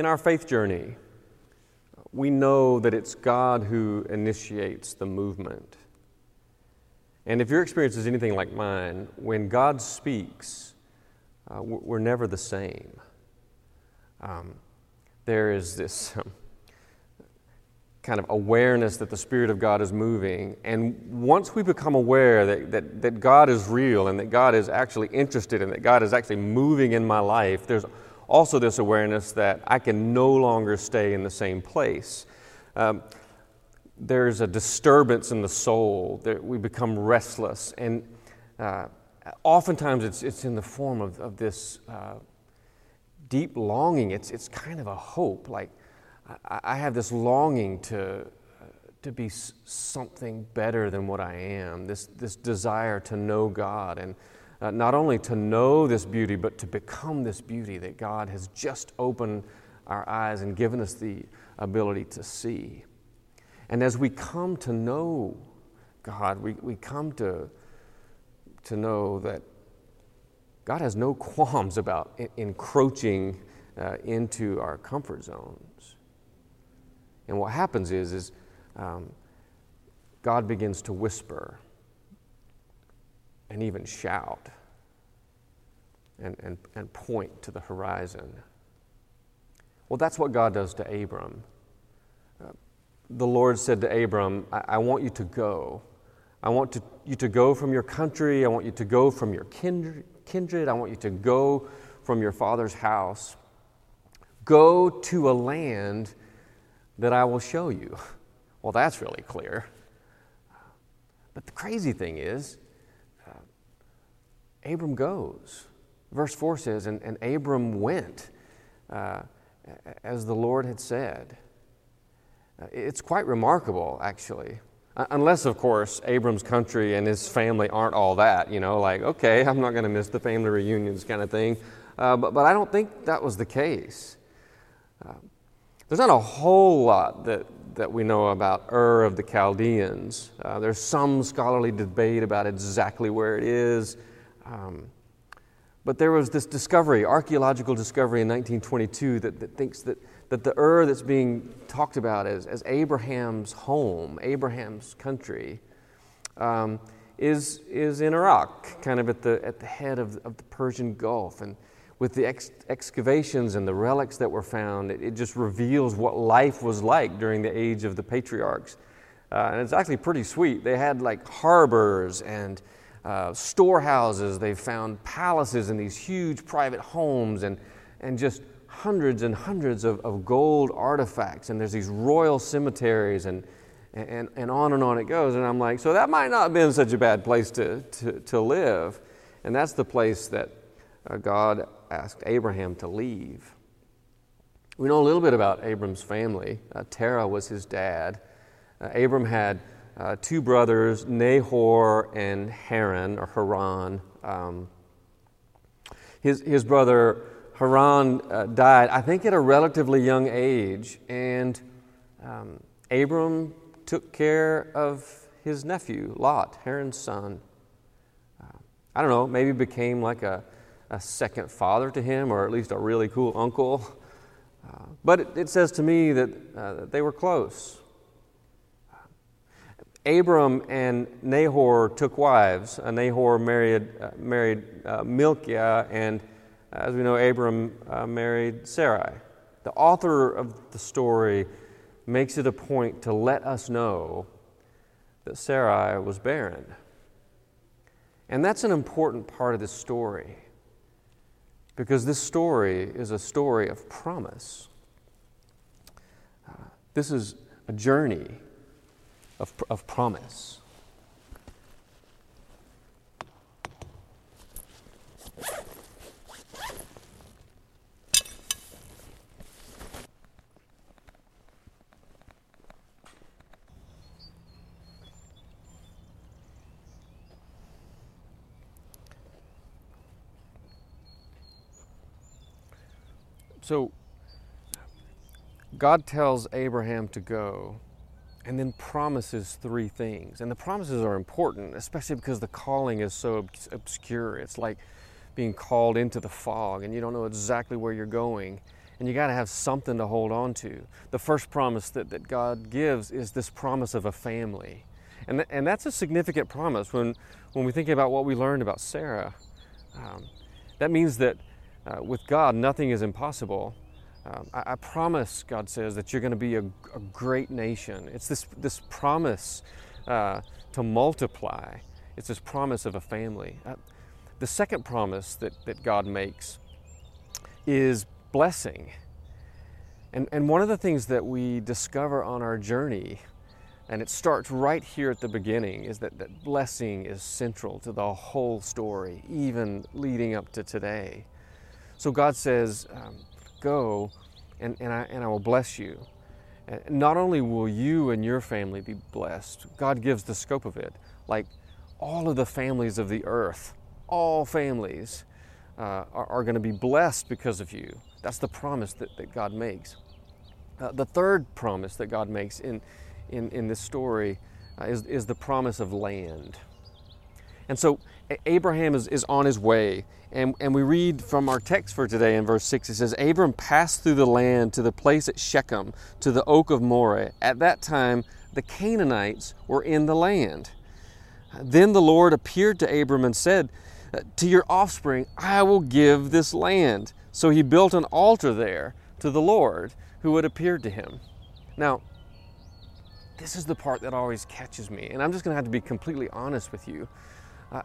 in our faith journey, we know that it's God who initiates the movement. And if your experience is anything like mine, when God speaks, uh, we're never the same. Um, there is this um, kind of awareness that the Spirit of God is moving. And once we become aware that, that, that God is real and that God is actually interested and that God is actually moving in my life, there's also this awareness that I can no longer stay in the same place. Um, there's a disturbance in the soul, that we become restless. And uh, oftentimes it's, it's in the form of, of this uh, deep longing. It's, it's kind of a hope. Like, I, I have this longing to, uh, to be something better than what I am, this, this desire to know God. And uh, not only to know this beauty, but to become this beauty that God has just opened our eyes and given us the ability to see. And as we come to know God, we, we come to, to know that God has no qualms about encroaching uh, into our comfort zones. And what happens is, is um, God begins to whisper and even shout and, and, and point to the horizon. Well, that's what God does to Abram. Uh, the Lord said to Abram, I, I want you to go. I want to, you to go from your country. I want you to go from your kindred, kindred. I want you to go from your father's house. Go to a land that I will show you. Well, that's really clear. But the crazy thing is, Abram goes. Verse 4 says, And, and Abram went uh, as the Lord had said. Uh, it's quite remarkable, actually. Unless, of course, Abram's country and his family aren't all that, you know, like, okay, I'm not going to miss the family reunions kind of thing. Uh, but, but I don't think that was the case. Uh, there's not a whole lot that, that we know about Ur of the Chaldeans. Uh, there's some scholarly debate about exactly where it is. Um, but there was this discovery, archaeological discovery in 1922, that, that thinks that, that the Ur that's being talked about as, as Abraham's home, Abraham's country, um, is, is in Iraq, kind of at the, at the head of, of the Persian Gulf. And with the ex- excavations and the relics that were found, it, it, just reveals what life was like during the age of the patriarchs. Uh, and it's actually pretty sweet. They had like harbors and uh, storehouses, they've found palaces and these huge private homes and, and just hundreds and hundreds of, of gold artifacts. And there's these royal cemeteries and, and, and on and on it goes. And I'm like, so that might not have been such a bad place to, to, to live. And that's the place that uh, God asked Abraham to leave. We know a little bit about Abram's family. Uh, Terah was his dad. Uh, Abram had uh, two brothers, Nahor and Haran, or Haran. Um, his, his brother Haran uh, died, I think, at a relatively young age, and um, Abram took care of his nephew, Lot, Haran's son. Uh, I don't know, maybe became like a, a second father to him, or at least a really cool uncle. Uh, but it, it, says to me that, uh, that they were close. Abram and Nahor took wives. Uh, Nahor married, uh, married uh, Milcah, and as we know, Abram uh, married Sarai. The author of the story makes it a point to let us know that Sarai was barren. And that's an important part of this story because this story is a story of promise. Uh, this is a journey of, of promise. So, God tells Abraham to go and then promises three things. And the promises are important, especially because the calling is so obscure. It's like being called into the fog and you don't know exactly where you're going. and you got to have something to hold on to. The first promise that, that God gives is this promise of a family. And, th- and that's a significant promise when, when we think about what we learned about Sarah. Um, that means that uh, with God, nothing is impossible. Um, I, I, promise, God says, that you're going to be a, a, great nation. It's this, this promise uh, to multiply, it's this promise of a family. Uh, the second promise that, that God makes is blessing. And, and one of the things that we discover on our journey, and it starts right here at the beginning, is that, that blessing is central to the whole story, even leading up to today. So God says, um, Go and, and, I, and I will bless you. And not only will you and your family be blessed, God gives the scope of it. Like all of the families of the earth, all families uh, are, are going to be blessed because of you. That's the promise that, that God makes. Uh, the third promise that God makes in, in, in this story uh, is, is the promise of land. And so Abraham is, is on his way. And, and we read from our text for today in verse 6 it says, Abram passed through the land to the place at Shechem, to the oak of Moreh. At that time, the Canaanites were in the land. Then the Lord appeared to Abram and said, To your offspring I will give this land. So he built an altar there to the Lord who had appeared to him. Now, this is the part that always catches me, and I'm just going to have to be completely honest with you.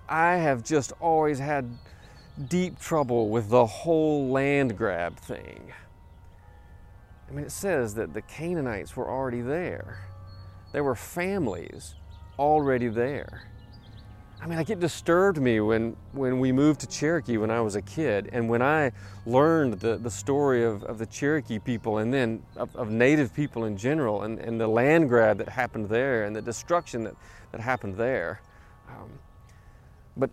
I have just always had deep trouble with the whole land grab thing. I mean, it says that the Canaanites were already there, there were families already there. I mean, like it disturbed me when, when we moved to Cherokee when I was a kid, and when I learned the, the story of, of the Cherokee people and then of, of Native people in general, and, and the land grab that happened there, and the destruction that, that happened there. Um, but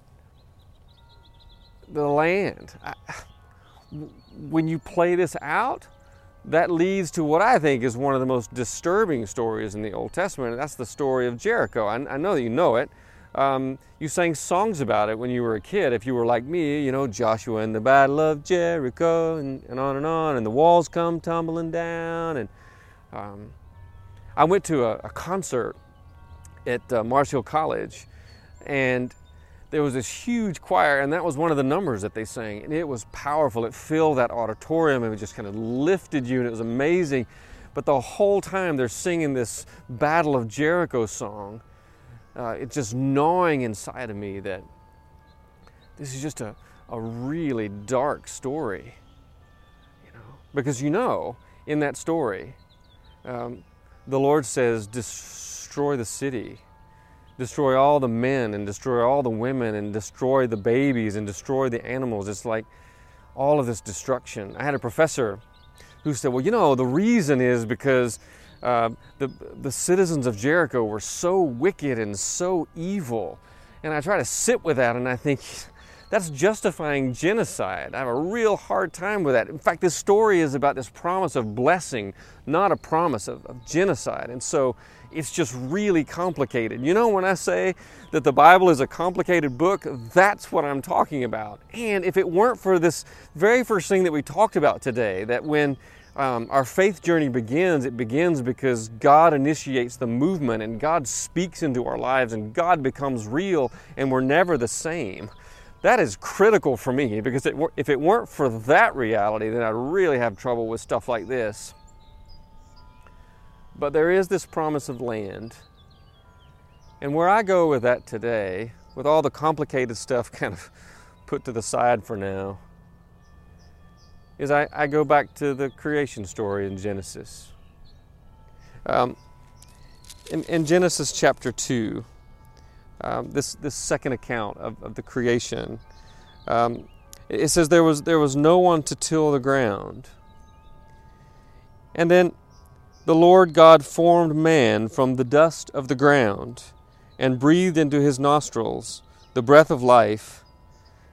the land, when you play this out, that leads to what I think is one of the most disturbing stories in the Old Testament, and that's the story of Jericho. I, I know that you know it. Um, you sang songs about it when you were a kid. If you were like me, you know, Joshua and the Battle of Jericho, and, and on and on, and the walls come tumbling down. And um, I went to a, a concert at uh, Marshall College, and there was this huge choir, and that was one of the numbers that they sang, and it was powerful. It filled that auditorium, and it just kind of lifted you, and it was amazing. But the whole time they're singing this Battle of Jericho song uh, it's just gnawing inside of me that this is just a, a really dark story. You know, because you know, in that story, um, the Lord says, destroy the city, destroy all the men, and destroy all the women, and destroy the babies, and destroy the animals. It's like all of this destruction. I had a professor who said, well, you know, the reason is because uh, the, the citizens of Jericho were so wicked and so evil. And I try to sit with that and I think that's justifying genocide. I have a real hard time with that. In fact, this story is about this promise of blessing, not a promise of, of genocide. And so it's just really complicated. You know, when I say that the Bible is a complicated book, that's what I'm talking about. And if it weren't for this very first thing that we talked about today, that when um, our faith journey begins, it begins because God initiates the movement and God speaks into our lives and God becomes real and we're never the same. That is critical for me because it, if it weren't for that reality, then I'd really have trouble with stuff like this. But there is this promise of land. And where I go with that today, with all the complicated stuff kind of put to the side for now, is I, I go back to the creation story in Genesis. Um, in, in, Genesis chapter 2, um, this, this second account of, of the creation, um, it says there was, there was no one to till the ground. And then the Lord God formed man from the dust of the ground and breathed into his nostrils the breath of life,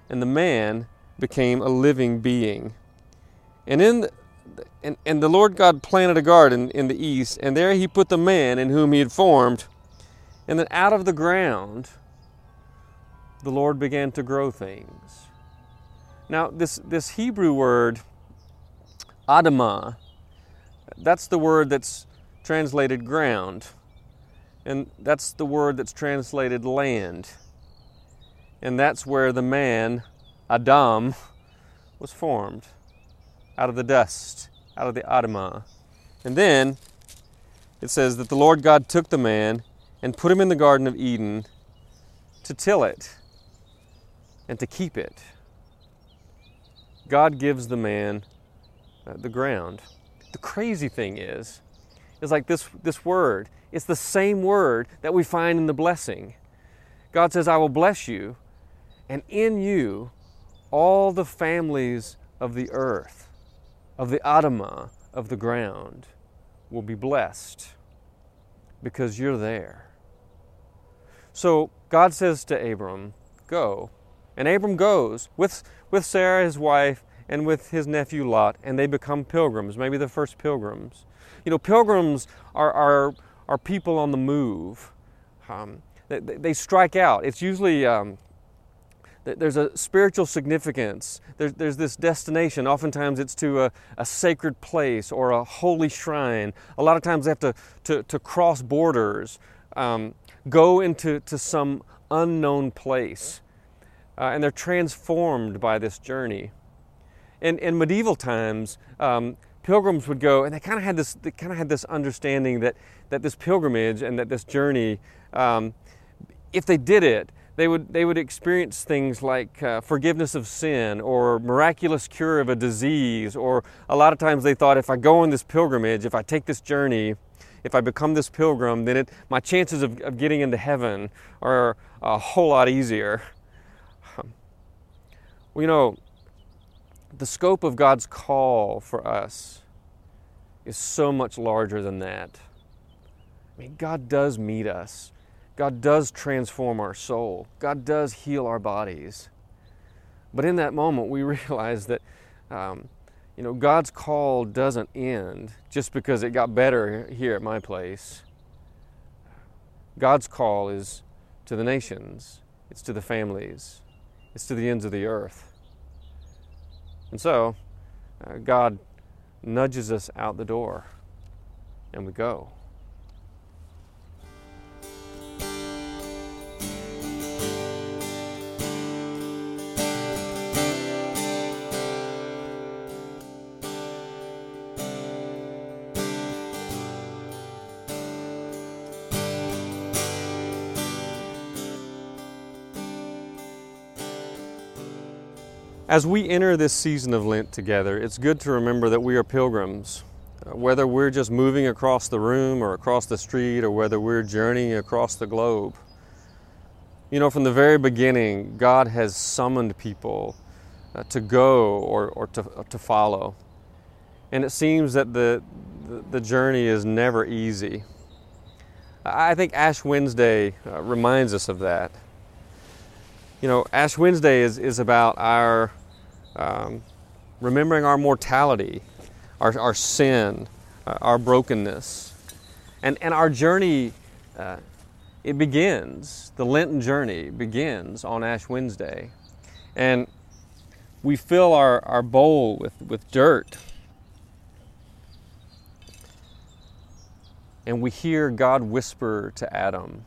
and the man became a living being. And in the, and, and the Lord God planted a garden in the east, and there he put the man in whom he had formed. And then out of the ground, the Lord began to grow things. Now, this, this Hebrew word, Adamah, that's the word that's translated ground. And that's the word that's translated land. And that's where the man, Adam, was formed out of the dust, out of the Adamah. And then it says that the Lord God took the man and put him in the Garden of Eden to till it and to keep it. God gives the man uh, the ground. The crazy thing is, is like this, this word. It's the same word that we find in the blessing. God says, I will bless you, and in you all the families of the earth, of the Adamah, of the ground, will be blessed because you're there. So God says to Abram, Go. And Abram goes with, with Sarah, his wife, and with his nephew Lot, and they become pilgrims, maybe the first pilgrims. You know, pilgrims are, are, are people on the move. Um, they, they, strike out. It's usually, um, there's a spiritual significance. There's, there's this destination. Oftentimes it's to a, a sacred place or a holy shrine. A lot of times they have to, to, to cross borders, um, go into to some unknown place. Uh, and they're transformed by this journey. In, in medieval times, um, pilgrims would go, and they kind of had this, they kind of had this understanding that, that this pilgrimage and that this journey, um, if they did it, they would, they would experience things like uh, forgiveness of sin or miraculous cure of a disease, or a lot of times they thought if I go on this pilgrimage, if I take this journey, if I become this pilgrim, then it, my chances of, of getting into heaven are a whole lot easier. Well, you know, the scope of God's call for us is so much larger than that. I mean, God does meet us. God does transform our soul. God does heal our bodies. But in that moment, we realize that, um, you know, God's call doesn't end just because it got better here at my place. God's call is to the nations, it's to the families, it's to the ends of the earth. And so, uh, God nudges us out the door, and we go. As we enter this season of Lent together, it's good to remember that we are pilgrims. Uh, whether we're just moving across the room or across the street or whether we're journeying across the globe. You know, from the very beginning, God has summoned people uh, to go or, or to, uh, to follow. And it seems that the, the, the journey is never easy. I think Ash Wednesday uh, reminds us of that. You know, Ash Wednesday is, is about our um, remembering our mortality, our, our sin, uh, our brokenness. And, and our journey, uh, it begins, the Lenten journey begins on Ash Wednesday. And we fill our, our bowl with, with dirt. And we hear God whisper to Adam,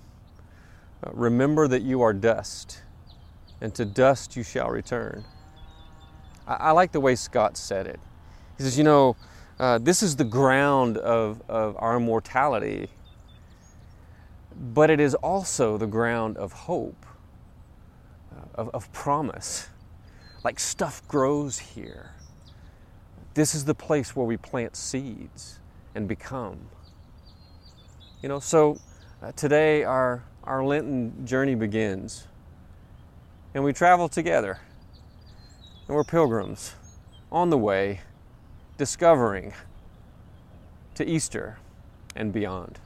uh, Remember that you are dust, and to dust you shall return. I, like the way Scott said it. He says, you know, uh, this is the ground of, of our mortality, but it is also the ground of hope, uh, of, of promise. Like stuff grows here. This is the place where we plant seeds and become. You know, so uh, today our, our Lenten journey begins, and we travel together and we're pilgrims on the way, discovering to Easter and beyond.